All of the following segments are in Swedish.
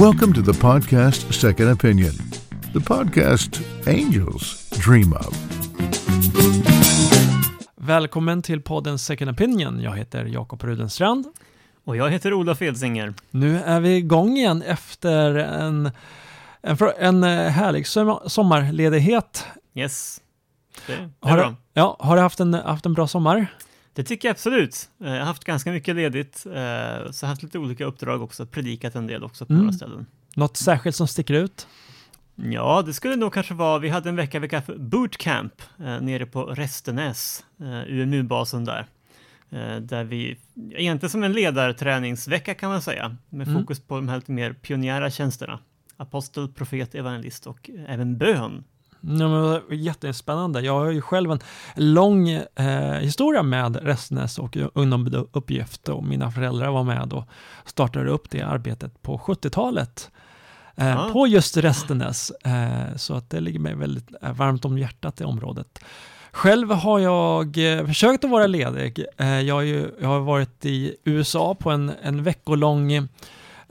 Welcome to the podcast Second Opinion, the podcast angels dream of. Välkommen till podden Second Opinion. Jag heter Jakob Rudenstrand. Och jag heter Olof Edsinger. Nu är vi igång igen efter en, en, en eh, härlig sommarledighet. Yes, det är har bra. Ja, har du haft en, haft en bra sommar? Det tycker jag absolut. Eh, jag har haft ganska mycket ledigt, eh, så jag har haft lite olika uppdrag också, predikat en del också på mm. några ställen. Något särskilt som sticker ut? Ja, det skulle nog kanske vara, vi hade en vecka vi kallade för bootcamp eh, nere på Restenäs, eh, UMU-basen där. Eh, där vi, egentligen som en ledarträningsvecka kan man säga, med mm. fokus på de här lite mer pionjära tjänsterna. Apostel, profet, evangelist och även bön Ja, men jättespännande. Jag har ju själv en lång eh, historia med Restnäs och ungdomsuppgift och mina föräldrar var med och startade upp det arbetet på 70-talet. Eh, ja. På just Restenäs. Eh, så att det ligger mig väldigt eh, varmt om hjärtat det området. Själv har jag eh, försökt att vara ledig. Eh, jag, har ju, jag har varit i USA på en, en veckolång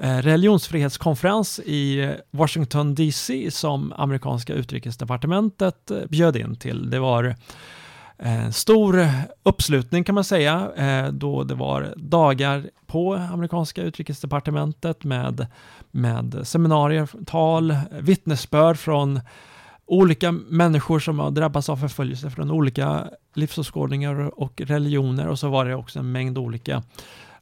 Eh, religionsfrihetskonferens i Washington DC som amerikanska utrikesdepartementet eh, bjöd in till. Det var en stor uppslutning kan man säga, då det var dagar på amerikanska utrikesdepartementet med, med seminarier, tal, vittnesbörd från olika människor som har drabbats av förföljelse från olika livsåskådningar och religioner och så var det också en mängd olika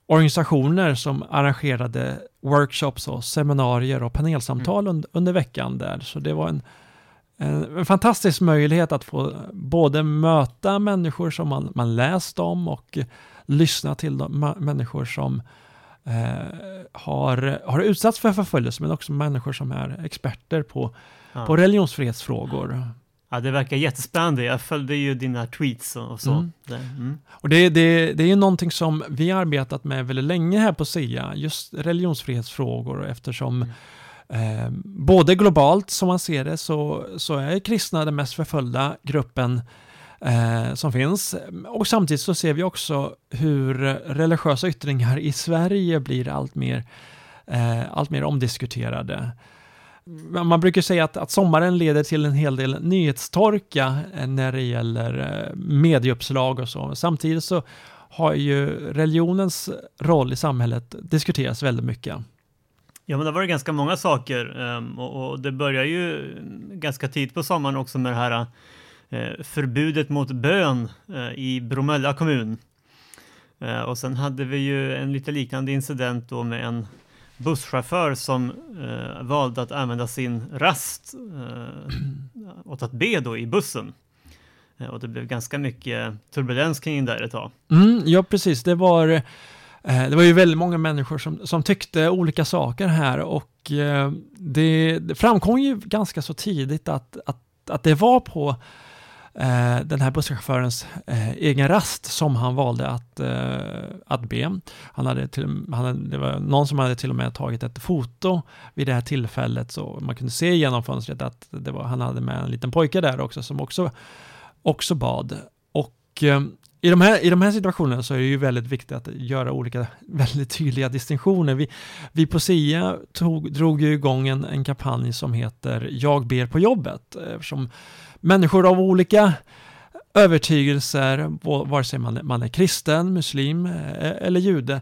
organisationer som arrangerade workshops och seminarier och panelsamtal mm. under veckan där. Så det var en, en, en, fantastisk möjlighet att få både möta människor som man, man läst om och lyssna till de människor som eh, har, har utsatts för förföljelse, men också människor som är experter på, ja. på religionsfrihetsfrågor. Ja, det verkar jättespännande. Jag följde ju dina tweets och så. Mm. Mm. Och det, det, det är ju någonting som vi har arbetat med väldigt länge här på SIA, just religionsfrihetsfrågor eftersom mm. eh, både globalt som man ser det så, så är kristna den mest förföljda gruppen eh, som finns. Och samtidigt så ser vi också hur religiösa yttringar i Sverige blir allt mer, eh, allt mer omdiskuterade man brukar säga att, att sommaren leder till en hel del nyhetstorka eh, när det gäller eh, medieuppslag och så. Samtidigt så har ju religionens roll i samhället diskuterats väldigt mycket. Ja, men det har varit ganska många saker ehm, och det börjar ju ganska tidigt på sommaren också med det här eh, förbudet mot bön i Bromölla kommun. Och sen hade vi ju en lite liknande incident då med en busschaufför som eh, valde att använda sin rast eh, åt att be då i bussen. Eh, och det blev ganska mycket turbulens kring det där ett tag. Mm, ja, precis. Det var, eh, det var ju väldigt många människor som, som tyckte olika saker här och eh, det, det framkom ju ganska så tidigt att, att, att det var på eh, den här busschaufförens eh, egen rast som han valde att, eh, att be. Han hade till, han hade, det var någon som hade till och med tagit ett foto vid det här tillfället så man kunde se genom fönstret att det var, han hade med en liten pojke där också som också, också bad. Och eh, i de, här, I de här situationerna så är det ju väldigt viktigt att göra olika väldigt tydliga distinktioner. Vi, vi på SIA tog, drog ju igång en, en kampanj som heter Jag ber på jobbet, eh, eftersom människor av olika övertygelser, vare sig man, man är kristen, muslim eh, eller jude,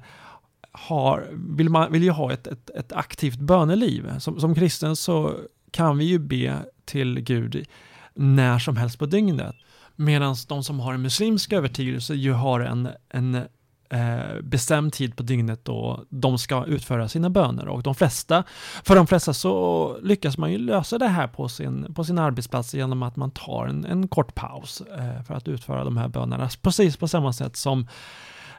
har, vill, man, vill ju ha ett, ett, ett aktivt böneliv. Som, som kristen så kan vi ju be till Gud när som helst på dygnet. Medan de som har en muslimsk övertygelse ju har en, en eh, bestämd tid på dygnet då de ska utföra sina böner. Och de flesta, för de flesta så lyckas man ju lösa det här på sin, på sin arbetsplats genom att man tar en, en kort paus eh, för att utföra de här bönerna. Precis på samma sätt som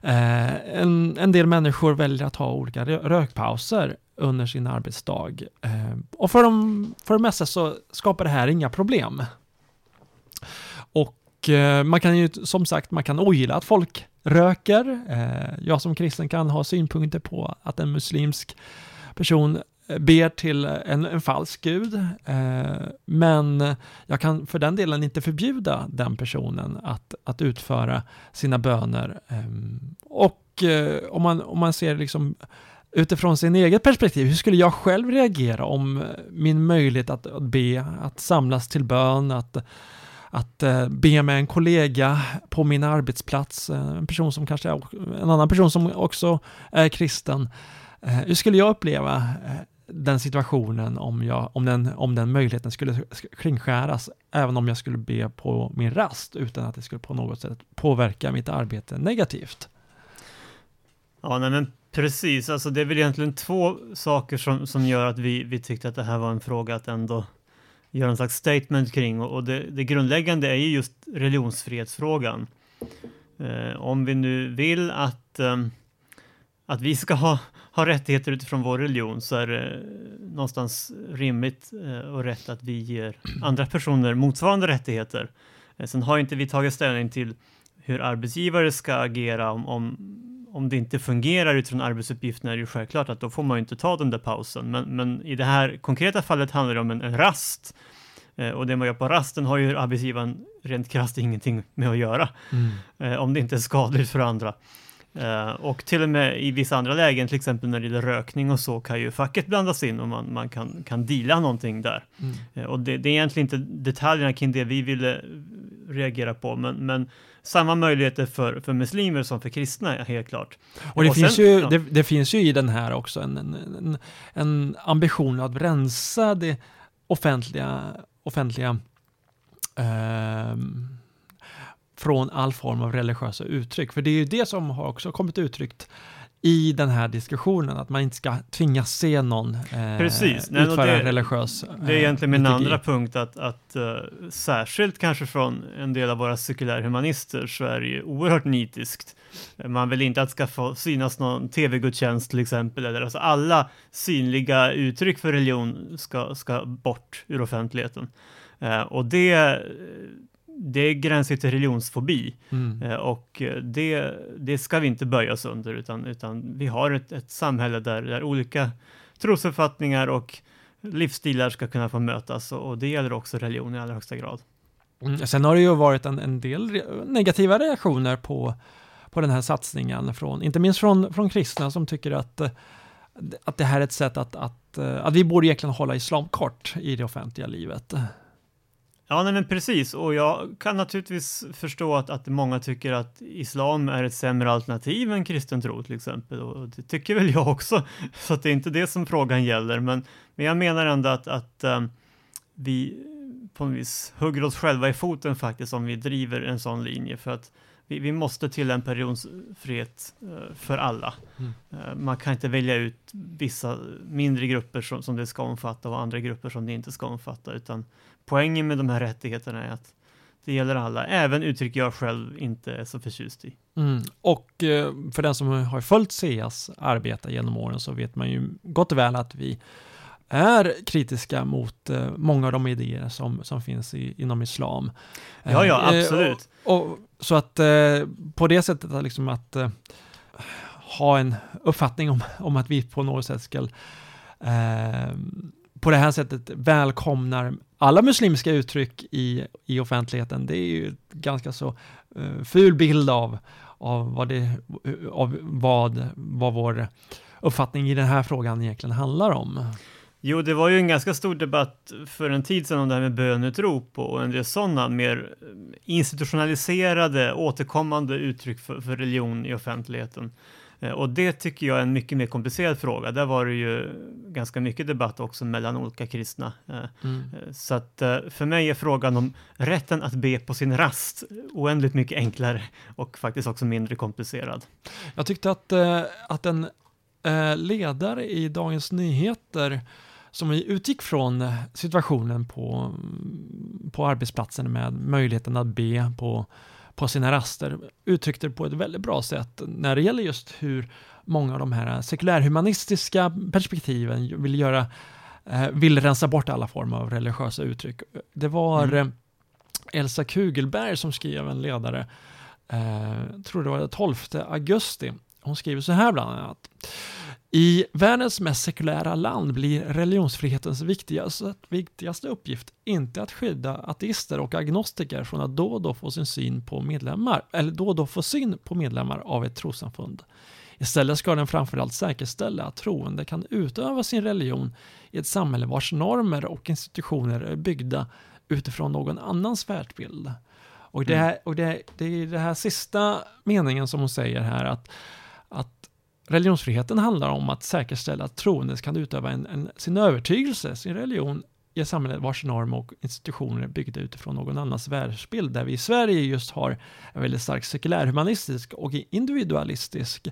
eh, en, en del människor väljer att ha olika rökpauser under sin arbetsdag. Eh, och för, de, för det mesta så skapar det här inga problem. Och eh, man kan ju som sagt, man kan ogilla att folk röker. Eh, jag som kristen kan ha synpunkter på att en muslimsk person eh, ber till en, en falsk gud. Eh, men jag kan för den delen inte förbjuda den personen att, att utföra sina böner. Ehm, och om, man, om man ser liksom utifrån sin eget perspektiv, hur skulle jag själv reagera om min möjlighet att, att be, att samlas till bön, att, att eh, be med en kollega på min arbetsplats, eh, en person som kanske är, en annan person som också är kristen. Eh, hur skulle jag uppleva den situationen om, jag, om, den, om den möjligheten skulle kringskäras, även om jag skulle be på min rast utan att det skulle på något sätt påverka mitt arbete negativt. Ja, nej, men precis. Alltså, det är väl egentligen två saker som, som gör att vi, vi tyckte att det här var en fråga att ändå göra en slags statement kring. Och, det, det grundläggande är ju just religionsfrihetsfrågan. Eh, om vi nu vill att, eh, att vi ska ha ha rättigheter utifrån vår religion så är det någonstans rimligt eh, och rätt att vi ger andra personer motsvarande rättigheter. Eh, sen har inte vi tagit ställning till hur arbetsgivare ska agera om, om, om det inte fungerar utifrån arbetsuppgifterna är det ju självklart att då får man ju inte ta den där pausen. Men, men i det här konkreta fallet handlar det om en, en rast eh, och det man gör på rasten har ju arbetsgivaren rent krasst ingenting med att göra. Mm. Om det inte är skadligt för andra. Uh, och till och med i vissa andra lägen, till exempel när det gäller rökning och så, kan ju facket blandas in och man, man kan, kan deala någonting där. Mm. Uh, och det, det, är egentligen inte detaljerna kring det vi ville reagera på, men, men samma möjligheter för, för muslimer som för kristna, helt klart. Och det, och finns, sen, ju, ja. det, det, finns ju i den här också en, en, en ambition att rensa det offentliga, offentliga uh, från all form av religiösa uttryck. För det är ju det som har också kommit uttryckt i den här diskussionen, att man inte ska tvingas se någon eh, Precis. Nej, utföra det, religiös eh, Det är egentligen min liturgi. andra punkt, att, att uh, särskilt kanske från en del av våra sekulärhumanister så är det ju oerhört nitiskt. Man vill inte att det ska få synas någon tv-gudstjänst till exempel, eller alltså alla synliga uttryck för religion ska, ska bort ur offentligheten. Uh, och det det gränsar till religionsfobi mm. Eh, och det, det ska vi inte böja oss under utan, utan vi har ett, ett samhälle där, där olika trosuppfattningar och livsstilar ska kunna få mötas och, och det gäller också religion i allra högsta grad. Mm. Sen har det ju varit en, en del negativa reaktioner på, på den här satsningen, från, inte minst från, från kristna som tycker att, att det här är ett sätt att, att, att vi borde egentligen hålla islam kort i det offentliga livet. Ja, nej, men precis. Och jag kan naturligtvis förstå att, att många tycker att islam är ett sämre alternativ än kristen tro till exempel. Och det tycker väl jag också. Så att det är inte det som frågan gäller. Men, men jag menar ändå att, att um, vi på något vis hugger oss själva i foten faktiskt om vi driver en sån linje. För att vi, vi måste tillämpa religionsfrihet uh, för alla. Mm. Uh, man kan inte välja ut vissa mindre grupper som, som det ska omfatta och andra grupper som det inte ska omfatta. Utan poängen med de här rättigheterna är att det gäller alla, även uttryck jag själv inte är så förtjust i. Mm. Och eh, för den som har följt CEAs arbete genom åren så vet man ju gott och väl att vi är kritiska mot eh, många av de idéer som, som finns i, inom islam. Ja, ja, eh, absolut. och, och, så att på det sättet liksom att ha en uppfattning om, om att vi på något sätt ska på det här sättet välkomnar alla muslimska uttryck i, i offentligheten, det är ju ganska så uh, ful bild av, av, vad, det, av vad, vad vår uppfattning i den här frågan egentligen handlar om. Jo, det var ju en ganska stor debatt för en tid sedan om det här med bönutrop och en del sådana mer institutionaliserade, återkommande uttryck för, för religion i offentligheten. Eh, och det tycker jag är en mycket mer komplicerad fråga. Där var det ju ganska mycket debatt också mellan olika kristna. Eh, mm. Eh, så att för mig är frågan om rätten att be på sin rast oändligt mycket enklare och faktiskt också mindre komplicerad. Jag tyckte att, att en ledare i Dagens Nyheter som utgick från situationen på, på arbetsplatsen med möjligheten att be på på sina raster uttryckte det på ett väldigt bra sätt när det gäller just hur många av de här sekulärhumanistiska perspektiven vill göra eh, vill rensa bort alla former av religiösa uttryck. Det var mm. Eh, Elsa Kugelberg som skrev en ledare, eh, tror det var den 12 augusti. Hon skriver så här bland annat. I världens mest sekulära land blir religionsfrihetens viktigaste, viktigaste uppgift inte att skydda ateister och agnostiker från att då och då få sin syn på medlemmar, eller då och då få syn på medlemmar av ett trossamfund. Istället ska den framförallt säkerställa att troende kan utöva sin religion i ett samhälle vars normer och institutioner är byggda utifrån någon annans världsbild. Och det, här, och det, det är den här sista meningen som hon säger här att, att religionsfriheten handlar om att säkerställa att troende kan utöva en, en, sin övertygelse, sin religion i ett samhälle vars norm och institutioner är byggda utifrån någon annans världsbild, där vi i Sverige just har en väldigt stark sekulärhumanistisk och individualistisk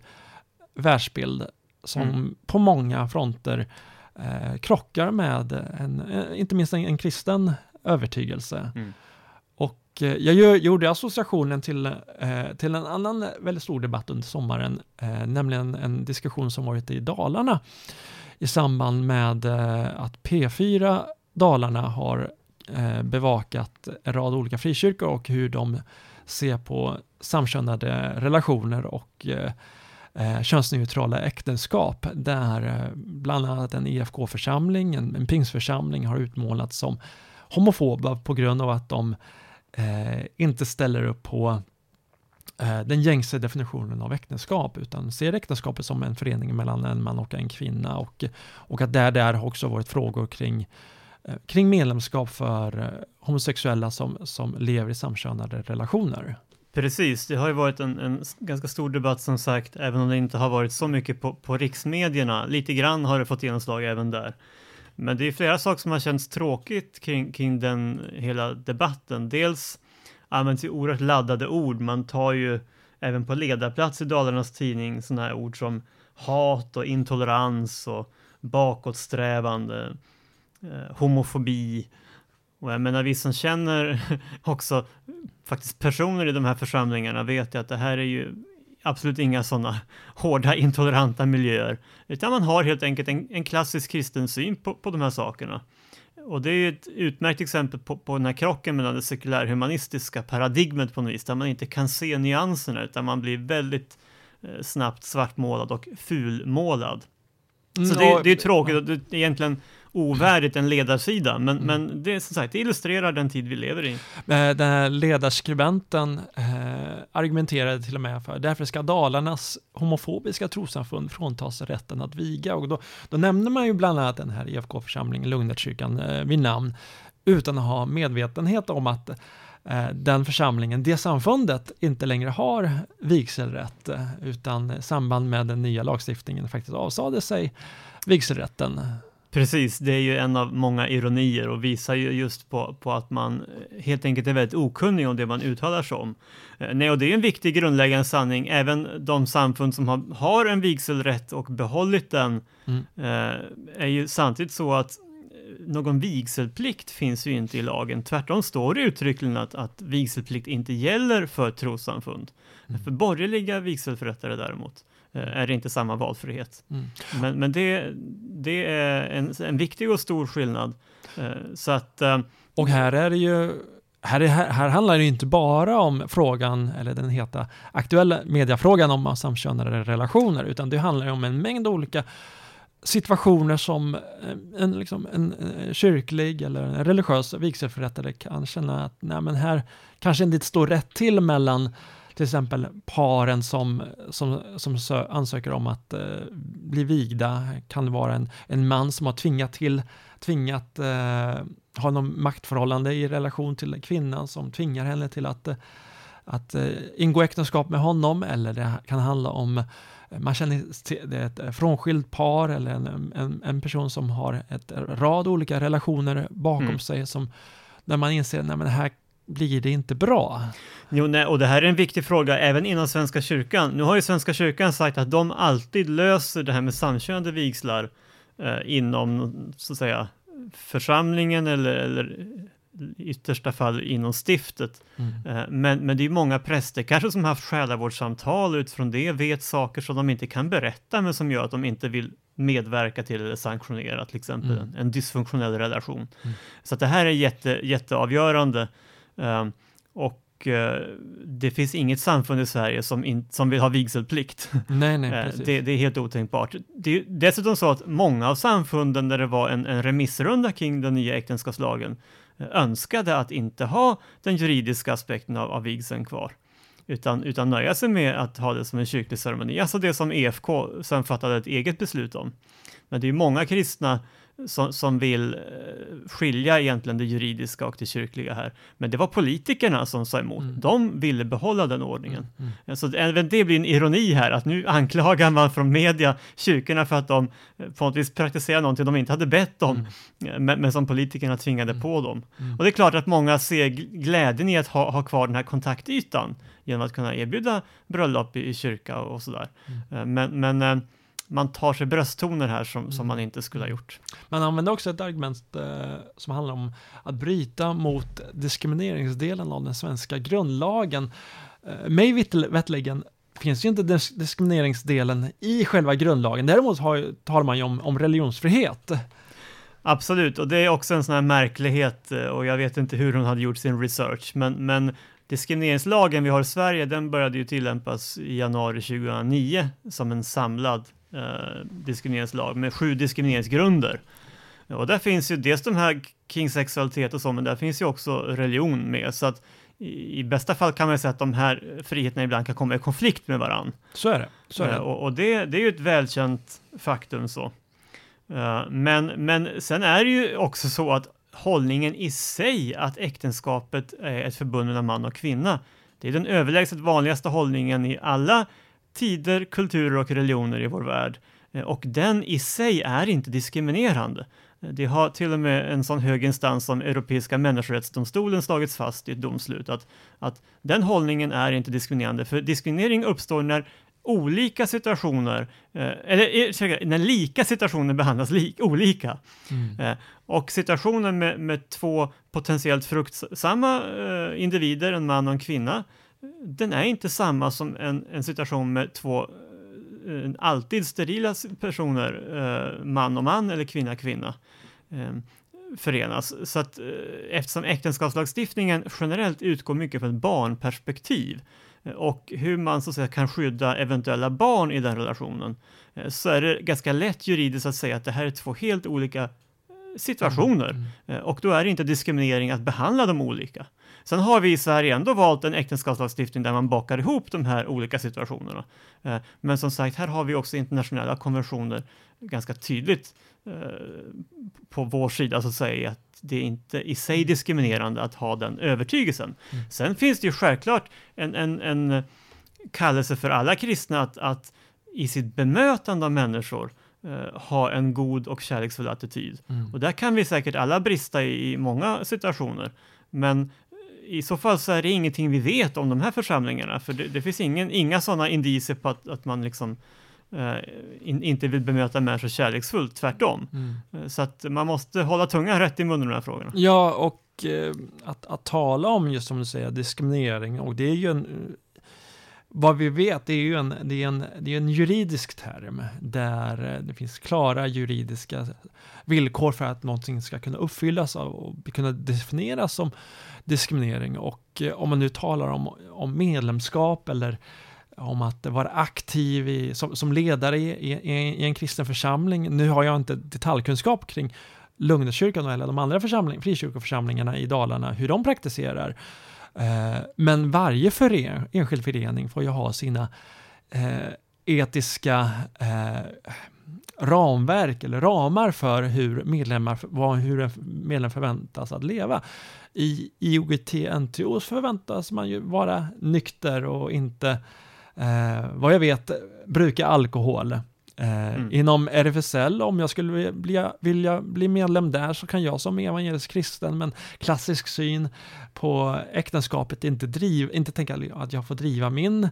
världsbild som mm. på många fronter eh, krockar med en, inte minst en, en kristen övertygelse. Mm. Och eh, jag gjorde associationen till, eh, till en annan väldigt stor debatt under sommaren, eh, nämligen en diskussion som varit i Dalarna i samband med eh, att P4 Dalarna har eh, bevakat en rad olika frikyrkor och hur de ser på samkönade relationer och eh, eh, könsneutrala äktenskap där eh, bland annat en IFK-församling, en, en pingsförsamling har utmålats som homofoba på grund av att de eh, inte ställer upp på eh, den gängse definitionen av äktenskap utan ser äktenskapet som en förening mellan en man och en kvinna och, och att där, där har också varit frågor kring Eh, kring medlemskap för eh, homosexuella som, som lever i samkönade relationer. Precis, det har ju varit en, en, ganska stor debatt som sagt, även om det inte har varit så mycket på, på riksmedierna. Lite grann har det fått genomslag även där. Men det är flera saker som har känts tråkigt kring, kring den hela debatten. Dels används ju oerhört laddade ord. Man tar ju även på ledarplats i Dalarnas tidning sådana här ord som hat och intolerans och bakåtsträvande eh, homofobi. Och jag menar, vi som känner också faktiskt personer i de här församlingarna vet ju att det här är ju absolut inga sådana hårda intoleranta miljöer, utan man har helt enkelt en, en klassisk kristen syn på, på de här sakerna. Och det är ju ett utmärkt exempel på, på den här krocken mellan det sekulärhumanistiska paradigmet på något vis, där man inte kan se nyanserna, utan man blir väldigt eh, snabbt svartmålad och fulmålad. Så mm, det, det är tråkigt och det, egentligen ovärdigt en ledarsida, men, mm. men det, som sagt, det illustrerar den tid vi lever i. Eh, den här ledarskribenten eh, argumenterade till och med för därför ska Dalarnas homofobiska trossamfund fråntas rätten att viga. Och då, då nämner man ju bland annat den här IFK-församlingen, Lugnetkyrkan, eh, vid namn, utan att ha medvetenhet om att eh, den församlingen, det samfundet, inte längre har vigselrätt, eh, utan i samband med den nya lagstiftningen faktiskt avsade sig vigselrätten. Precis, det är ju en av många ironier och visar ju just på, på att man helt enkelt är väldigt okunnig om det man uttalar sig om. Eh, nej, och det är en viktig grundläggande sanning. Även de samfund som har, har en vigselrätt och behållit den mm. eh, är ju samtidigt så att eh, någon vigselplikt finns ju inte i lagen. Tvärtom står det uttryckligen att, att vigselplikt inte gäller för trossamfund. Mm. För borgerliga vigselförrättare däremot Eh, är det inte samma valfrihet. Mm. Men, men det, det är en, en viktig och stor skillnad. Eh, så att, eh, och här är det ju här, är, här, handlar det inte bara om frågan, eller den heta aktuella mediafrågan om samkönade relationer, utan det handlar om en mängd olika situationer som en, liksom en, en kyrklig eller en religiös vigselförrättare kan känna att nej, men här kanske inte står rätt till mellan till exempel paren som, som, som ansöker om att eh, bli vigda kan vara en, en man som har tvingat till, tvingat eh, ha någon maktförhållande i relation till kvinnan som tvingar henne till att, att eh, ingå äktenskap med honom eller det kan handla om man känner till det är ett frånskilt par eller en, en, en person som har ett rad olika relationer bakom mm. sig som när man inser att här blir det inte bra. Jo, nej, och det här är en viktig fråga även inom Svenska kyrkan. Nu har ju Svenska kyrkan sagt att de alltid löser det här med samkönade vigslar eh, inom, så att säga, församlingen eller, eller yttersta fall inom stiftet. Mm. Eh, men, men det är många präster kanske som haft själavårdssamtal utifrån det, vet saker som de inte kan berätta, men som gör att de inte vill medverka till eller sanktionera till exempel mm. en, en dysfunktionell relation. Mm. Så det här är jätte, jätteavgörande. Och uh, det finns inget samfund i Sverige som, in, som vill ha vigselplikt. Nej, nej, uh, det, det, är helt otänkbart. Det är dessutom så att många av samfunden där det var en, en remissrunda kring den nya äktenskapslagen uh, önskade att inte ha den juridiska aspekten av, av vigseln kvar. utan, utan nöja sig med att ha det som en kyrklig ceremoni, alltså det som EFK sen fattade ett eget beslut om. Men det är många kristna som, som vill eh, skilja egentligen det juridiska och det kyrkliga här. Men det var politikerna som sa emot. Mm. De ville behålla den ordningen. Mm. Mm. Så även det blir en ironi här, att nu anklagar man från media kyrkorna för att de eh, på något vis praktiserar någonting de inte hade bett om, mm. Eh, men, men, som politikerna tvingade mm. på dem. Mm. Och det är klart att många ser glädjen i att ha, ha kvar den här kontaktytan genom att kunna erbjuda bröllop i, i kyrka och, och sådär. Men, men man tar sig brösttoner här som, som man inte skulle ha gjort. Man använder också ett argument eh, som handlar om att bryta mot diskrimineringsdelen av den svenska grundlagen. Eh, mig veterligen finns ju inte dis diskrimineringsdelen i själva grundlagen. Däremot har, talar man ju om, om religionsfrihet. Absolut, och det är också en sån här märklighet eh, och jag vet inte hur hon hade gjort sin research, men, men diskrimineringslagen vi har i Sverige, den började ju tillämpas i januari 2009 som en samlad eh, diskrimineringslag med sju diskrimineringsgrunder. Och där finns ju dels de här kring sexualitet och så, men där finns ju också religion med. Så att i, i bästa fall kan man säga att de här friheterna ibland kan komma i konflikt med varandra. Så är det. Så är det. Eh, och, och det, det, är ju ett välkänt faktum så. Uh, men, men sen är det ju också så att hållningen i sig, att äktenskapet är ett förbund mellan man och kvinna, det är den överlägset vanligaste hållningen i alla tider, kulturer och religioner i vår värld. Eh, och den i sig är inte diskriminerande. Eh, det har till och med en sån hög instans som Europeiska människorättsdomstolen slagits fast i ett domslut att, att den hållningen är inte diskriminerande, för diskriminering uppstår när olika situationer, eh, eller när lika situationer behandlas li olika. Mm. och situationen med, med två potentiellt fruktsamma individer, en man och en kvinna, den är inte samma som en, en situation med två eh, alltid sterila personer, eh, man och man eller kvinna kvinna, eh, förenas. Så att eh, eftersom äktenskapslagstiftningen generellt utgår mycket från ett barnperspektiv och hur man så att säga kan skydda eventuella barn i den relationen så är det ganska lätt juridiskt att säga att det här är två helt olika situationer. Mm. och då är det inte diskriminering att behandla dem olika. Sen har vi i Sverige ändå valt en äktenskapslagstiftning där man bakar ihop de här olika situationerna. Eh, men som sagt, här har vi också internationella konventioner ganska tydligt eh, på vår sida så att säga att det är inte i sig diskriminerande att ha den övertygelsen. Mm. Sen finns det ju självklart en, en, en kallelse för alla kristna att, att i sitt bemötande av människor uh, ha en god och kärleksfull attityd. Mm. Och där kan vi säkert alla brista i, i många situationer. Men i så fall så är det ingenting vi vet om de här församlingarna, för det, det finns ingen, inga sådana indicier på att, att man liksom eh, in, inte vill bemöta människor kärleksfullt, tvärtom. Mm. Eh, så att man måste hålla tungan rätt i munnen i de här frågorna. Ja, och eh, att, att tala om just som du säger diskriminering, och det är ju en vad vi vet det är ju en, det är en, det är en juridisk term där eh, det finns klara juridiska villkor för att någonting ska kunna uppfyllas och kunna definieras som diskriminering. Och eh, om man nu talar om, om medlemskap eller om att vara aktiv i, som, som ledare i, i, i, en kristen församling. Nu har jag inte detaljkunskap kring Lugneskyrkan eller de andra församling, frikyrkoförsamlingarna i Dalarna, hur de praktiserar. Eh, men varje fören, enskild förening får ju ha sina eh, etiska eh, ramverk eller ramar för hur medlemmar, vad, hur en medlem förväntas att leva. I IOGT-NTO förväntas man ju vara nykter och inte, eh, vad jag vet, bruka alkohol. Eh, mm. Inom RFSL, om jag skulle bli, vilja bli medlem där, så kan jag som evangelisk kristen med en klassisk syn på äktenskapet inte, driv, inte tänka att jag får driva min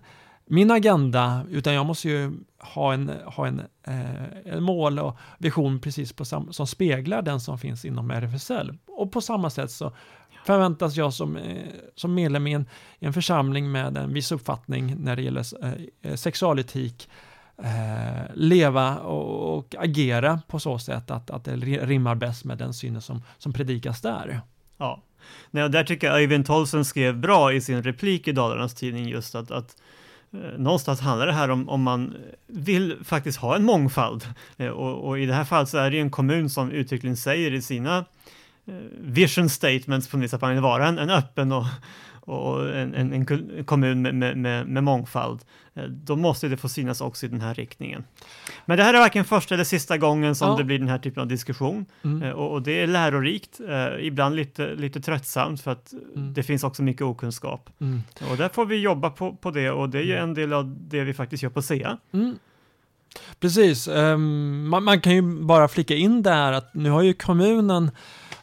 min agenda, utan jag måste ju ha en, ha en, eh, en mål och vision precis på sam, som speglar den som finns inom RFSL. Och på samma sätt så förväntas jag som, eh, som medlem i en, i en församling med en viss uppfattning när det gäller eh, sexualetik eh, leva och, och, agera på så sätt att, att det rimmar bäst med den synen som, som predikas där. Ja, Nej, där tycker jag Öyvind Tolsen skrev bra i sin replik i Dalarnas Tidning just att, att eh, någonstans handlar det här om om man vill faktiskt ha en mångfald. Eh, och, och, i det här fallet så är det en kommun som uttryckligen säger i sina eh, vision statements på något vis att man vill vara en, en öppen och, och en, en, en kommun med, med, med, mångfald, eh, då måste det få synas också i den här riktningen. Men det här är varken första eller sista gången som ja. det blir den här typen av diskussion mm. Eh, och, och, det är lärorikt, eh, ibland lite, lite tröttsamt för att mm. det finns också mycket okunskap. Mm. Och där får vi jobba på, på det och det är ju mm. en del av det vi faktiskt gör på SEA. Mm. Precis, um, man, man, kan ju bara flika in där att nu har ju kommunen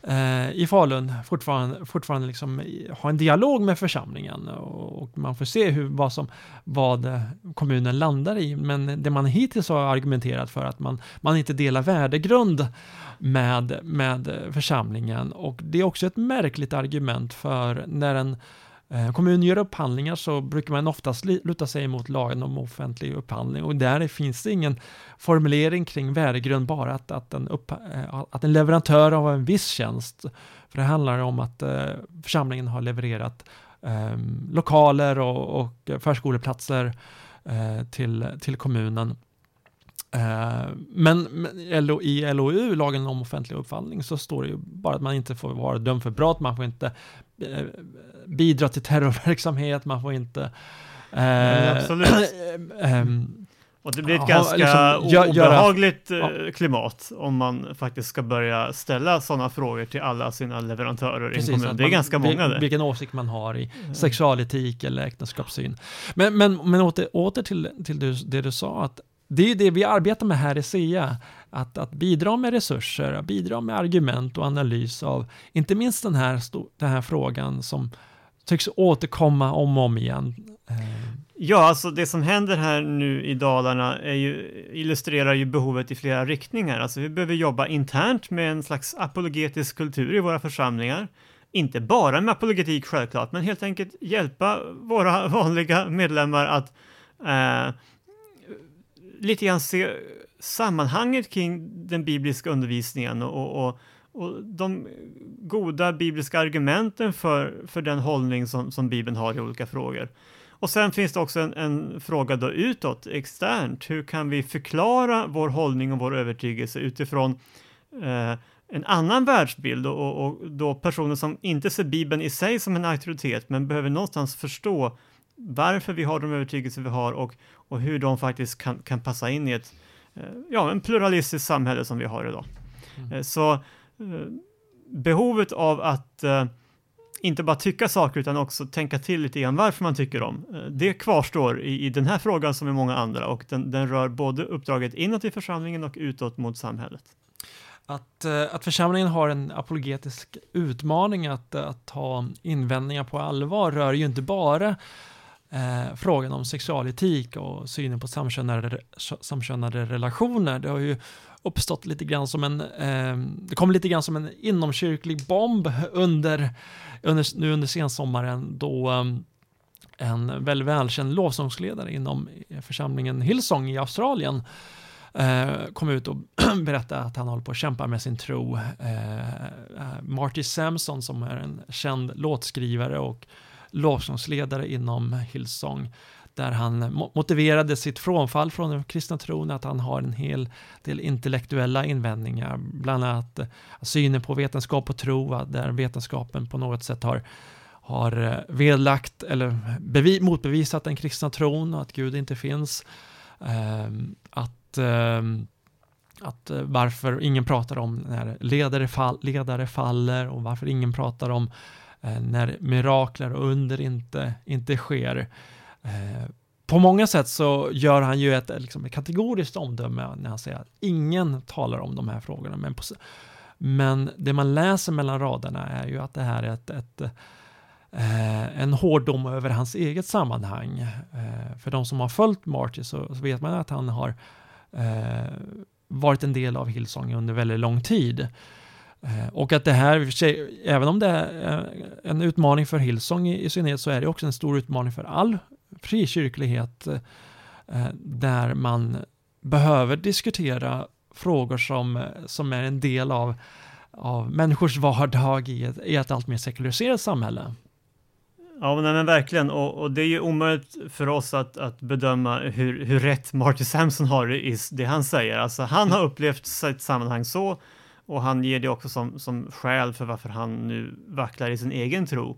eh, i Falun fortfarande, fortfarande liksom ha en dialog med församlingen och, och, man får se hur, vad, som, vad eh, kommunen landar i. Men det man hittills har argumenterat för att man, man inte delar värdegrund med, med eh, församlingen och det är också ett märkligt argument för när en Eh, Eh, kommunen gör upphandlingar så brukar man oftast luta sig mot lagen om offentlig upphandling och där finns det ingen formulering kring värdegrund, bara att, att, en, upp, eh, att en leverantör av en viss tjänst, för det handlar om att eh, församlingen har levererat eh, lokaler och, och förskoleplatser eh, till, till kommunen. Eh, men i LOU, lagen om offentlig upphandling, så står det ju bara att man inte får vara dömd för brott, man får inte bidra till terrorverksamhet, man får inte... Eh, absolut. Ehm, och det blir ett ha, ganska liksom, obehagligt göra, eh, klimat om man faktiskt ska börja ställa sådana frågor till alla sina leverantörer Precis, i en kommun. Det är man, ganska många det. Vilken åsikt man har i mm. sexualetik eller äktenskapssyn. Men, men, men åter, åter till, till det du sa, att det är ju det vi arbetar med här i SEA, att, att bidra med resurser, att bidra med argument och analys av inte minst den här, den här frågan som tycks återkomma om och om igen. Eh. Ja, alltså det som händer här nu i Dalarna är ju, illustrerar ju behovet i flera riktningar. Alltså vi behöver jobba internt med en slags apologetisk kultur i våra församlingar. Inte bara med apologetik självklart, men helt enkelt hjälpa våra vanliga medlemmar att eh, lite grann se sammanhanget kring den bibliska undervisningen och, och, och de goda bibliska argumenten för, för den hållning som, som Bibeln har i olika frågor. Och sen finns det också en, en, fråga då utåt, externt. Hur kan vi förklara vår hållning och vår övertygelse utifrån eh, en annan världsbild och, och, då personer som inte ser Bibeln i sig som en auktoritet men behöver någonstans förstå varför vi har de övertygelser vi har och, och hur de faktiskt kan, kan passa in i ett ja, en pluralistiskt samhälle som vi har idag. Mm. Eh, så eh, behovet av att inte bara tycka saker utan också tänka till lite grann varför man tycker dem. Det kvarstår i, i den här frågan som i många andra och den, den rör både uppdraget inåt i församlingen och utåt mot samhället. Att, att församlingen har en apologetisk utmaning att, att ta invändningar på allvar rör ju inte bara eh, frågan om sexualetik och synen på samkönade, samkönade relationer. Det har ju uppstått lite grann som en, eh, det kom lite grann som en inomkyrklig bomb under, under nu under sensommaren då eh, en väldigt välkänd lovsångsledare inom eh, församlingen Hillsong i Australien eh, kom ut och berättade att han håller på att kämpa med sin tro. Eh, eh Marty Sampson som är en känd låtskrivare och lovsångsledare inom Hillsong där han motiverade sitt frånfall från den kristna tron, att han har en hel del intellektuella invändningar, bland annat eh, synen på vetenskap och tro, där vetenskapen på något sätt har har eh, vedlagt eller bevi, motbevisat den kristna tron och att Gud inte finns. Ehm, att, ehm, att eh, varför ingen pratar om när ledare, fall, ledare faller och varför ingen pratar om Eh, när mirakler och under inte, inte sker. Eh, på många sätt så gör han ju ett, liksom, ett kategoriskt omdöme när han säger att ingen talar om de här frågorna. Men, på, men det man läser mellan raderna är ju att det här är ett, ett eh, en hård dom över hans eget sammanhang. Eh, för de som har följt Marty så, så vet man att han har eh, varit en del av Hillsong under väldigt lång tid. Eh, och att det här, även om det är eh, en utmaning för Hillsong i, synnerhet, så är det också en stor utmaning för all frikyrklighet eh, där man behöver diskutera frågor som, som är en del av, av människors vardag i ett, i ett allt mer sekulariserat samhälle. Ja, men, men verkligen. Och, och, det är ju omöjligt för oss att, att bedöma hur, hur rätt Marty Sampson har i det han säger. Alltså, han har upplevt sitt sammanhang så och han ger det också som, som skäl för varför han nu vacklar i sin egen tro.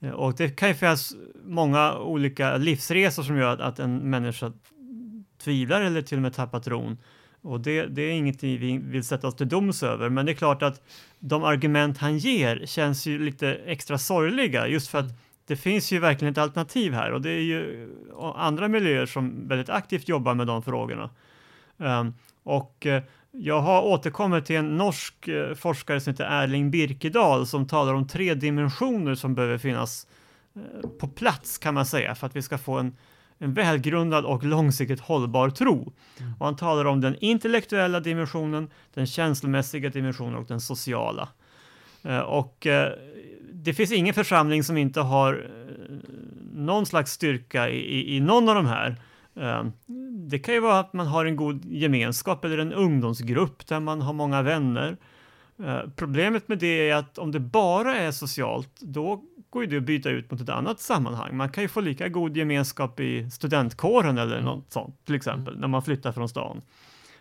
Eh, och det kan ju finnas många olika livsresor som gör att en människa tvivlar eller till och med tappar tron. Och det, det är ingenting vi vill sätta oss till doms över, men det är klart att de argument han ger känns ju lite extra sorgliga just för att det finns ju verkligen ett alternativ här och det är ju andra miljöer som väldigt aktivt jobbar med de frågorna. Um, och eh, jag har återkommit till en norsk uh, forskare som heter Erling Birkedal som talar om tre dimensioner som behöver finnas uh, på plats kan man säga för att vi ska få en, en välgrundad och långsiktigt hållbar tro. Mm. Och han talar om den intellektuella dimensionen, den känslomässiga dimensionen och den sociala. och det finns ingen församling som inte har eh, någon slags styrka i, i, i någon av de här. Det kan ju vara att man har en god gemenskap eller en ungdomsgrupp där man har många vänner. Eh, problemet med det är att om det bara är socialt, då går det att byta ut mot ett annat sammanhang. Man kan ju få lika god gemenskap i studentkåren eller något sånt, till exempel, mm. när man flyttar från stan.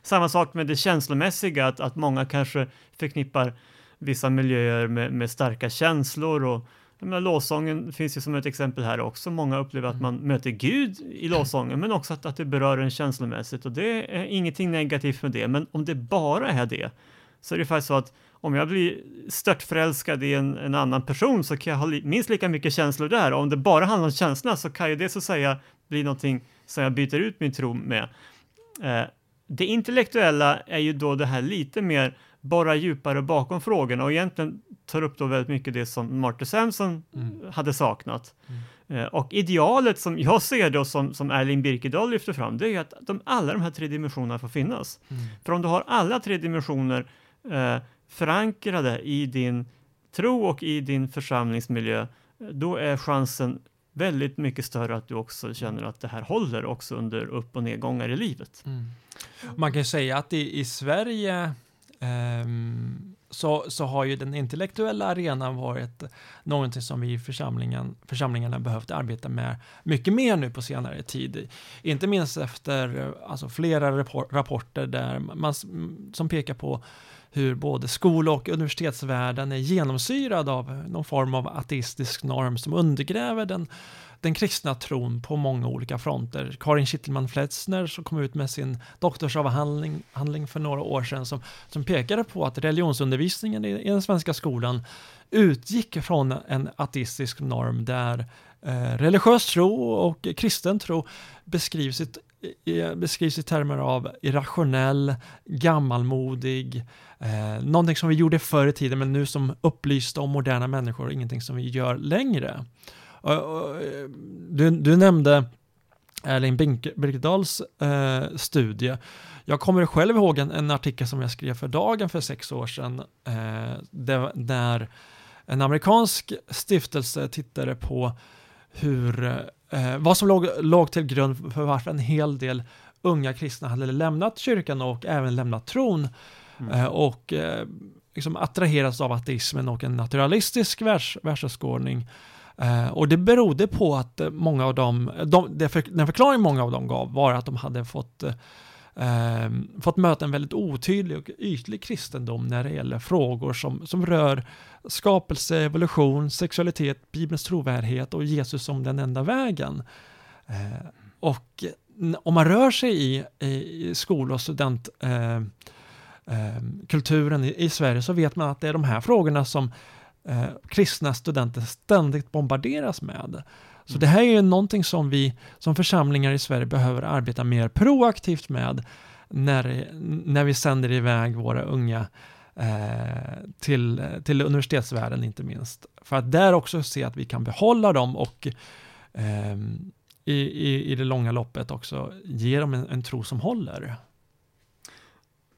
Samma sak med det känslomässiga, att, att många kanske förknippar vissa miljöer med, med starka känslor och menar, lovsången finns ju som ett exempel här också. Många upplever att mm. man möter Gud i lovsången, men också att, att det berör en känslomässigt och det är ingenting negativt med det. Men om det bara är det, så är det faktiskt så att om jag blir störtförälskad i en, en annan person så kan jag ha minst lika mycket känslor där. Och om det bara handlar om känslorna så kan ju det så att säga bli någonting som jag byter ut min tro med. Eh, det intellektuella är ju då det här lite mer borra djupare bakom frågorna och egentligen tar upp då väldigt mycket det som Martin Sampson mm. hade saknat. Mm. Eh, och idealet som jag ser det och som, som Erling Birkedal lyfter fram, det är att de, alla de här tre dimensionerna får finnas. Mm. För om du har alla tre dimensioner eh, förankrade i din tro och i din församlingsmiljö, då är chansen väldigt mycket större att du också känner att det här håller också under upp och nedgångar i livet. Mm. Man kan säga att i, i Sverige Ehm, så, så har ju den intellektuella arenan varit någonting som vi i församlingen, församlingarna behövt arbeta med mycket mer nu på senare tid. Inte minst efter alltså, flera rapporter där man, som pekar på hur både skol och universitetsvärlden är genomsyrad av någon form av ateistisk norm som undergräver den den kristna tron på många olika fronter. Karin Kittelman Fletzner som kom ut med sin doktorsavhandling för några år sedan som, som pekade på att religionsundervisningen i, i den svenska skolan utgick från en ateistisk norm där eh, religiös tro och kristen tro beskrivs i, ett beskrivs i termer av irrationell, gammalmodig, eh, någonting som vi gjorde förr i tiden men nu som upplysta och moderna människor, ingenting som vi gör längre. Eh, du, du nämnde Erling Birkedals eh, studie. Jag kommer själv ihåg en, en, artikel som jag skrev för Dagen för sex år sedan, eh, där, där en amerikansk stiftelse tittade på hur, eh, eh, vad som låg, låg till grund för varför en hel del unga kristna hade lämnat kyrkan och även lämnat tron mm. Eh, och eh, liksom attraherats av ateismen och en naturalistisk världs, världsåskådning. Uh, och det berodde på att många av dem, de, den förklaring många av dem gav var att de hade fått, eh, fått möta en väldigt otydlig och ytlig kristendom när det gäller frågor som, som rör skapelse, evolution, sexualitet, Bibelns trovärdighet och Jesus som den enda vägen. Eh, och om man rör sig i, i skol och studentkulturen ehm, ehm, i, i Sverige så vet man att det är de här frågorna som eh, kristna studenter ständigt bombarderas med. Så det här är ju någonting som vi som församlingar i Sverige behöver arbeta mer proaktivt med när, när vi sänder iväg våra unga eh, till, till universitetsvärlden inte minst. För att där också se att vi kan behålla dem och eh, i, i, i det långa loppet också ge dem en, en tro som håller.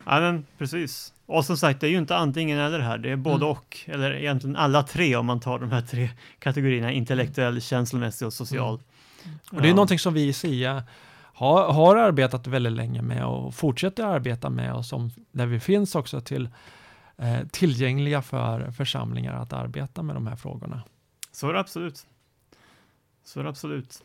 Ja, men precis. Och som sagt, det är ju inte antingen eller här, det är både mm. och, eller egentligen alla tre om man tar de här tre kategorierna, intellektuell, känslomässig och social. Mm. Och det är ja. någonting som vi i SIA har, har arbetat väldigt länge med och fortsätter arbeta med och som, där vi finns också till eh, tillgängliga för församlingar att arbeta med de här frågorna. Så är det absolut. Så är det absolut.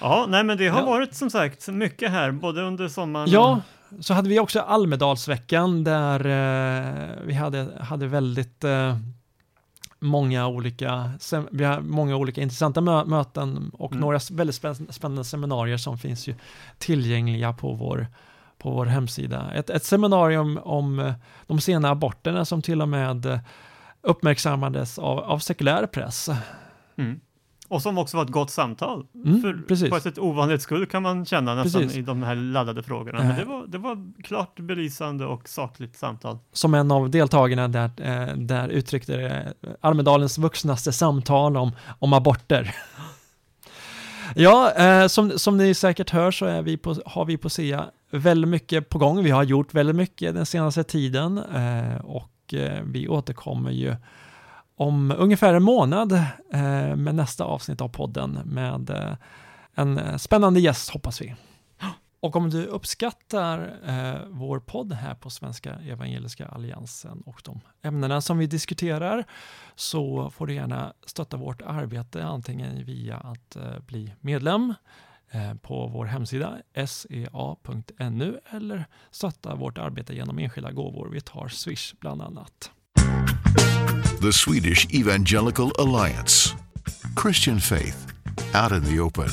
Ja, nej men det har ja. varit som sagt mycket här, både under sommaren Ja, så hade vi också Almedalsveckan där eh, vi hade, hade väldigt eh, många olika, vi har många olika intressanta mö möten och Mm. några väldigt spän- spännande seminarier som finns ju tillgängliga på vår, på vår hemsida. Ett, ett seminarium om eh, de sena aborterna som till och med uppmärksammades av, av sekulär press. Mm. Och som också var ett gott samtal. Mm, För precis. På ett sätt ovanligt skull kan man känna nästan Precis. i de här laddade frågorna. Men Eh. det var, det var klart belysande och sakligt samtal. Som en av deltagarna där, eh, där uttryckte det Almedalens vuxnaste samtal om, om aborter. Ja, eh, som, som ni säkert hör så är vi på, har vi på SEA väldigt mycket på gång. Vi har gjort väldigt mycket den senaste tiden eh, och eh, vi återkommer ju om ungefär en månad eh, med nästa avsnitt av podden med eh, en spännande gäst hoppas vi. Och om du uppskattar eh, vår podd här på Svenska Evangeliska Alliansen och de ämnena som vi diskuterar så får du gärna stötta vårt arbete antingen via att eh, bli medlem eh, på vår hemsida sea.nu eller stötta vårt arbete genom enskilda gåvor. Vi tar Swish bland annat. The Swedish Evangelical Alliance. Christian faith out in the open.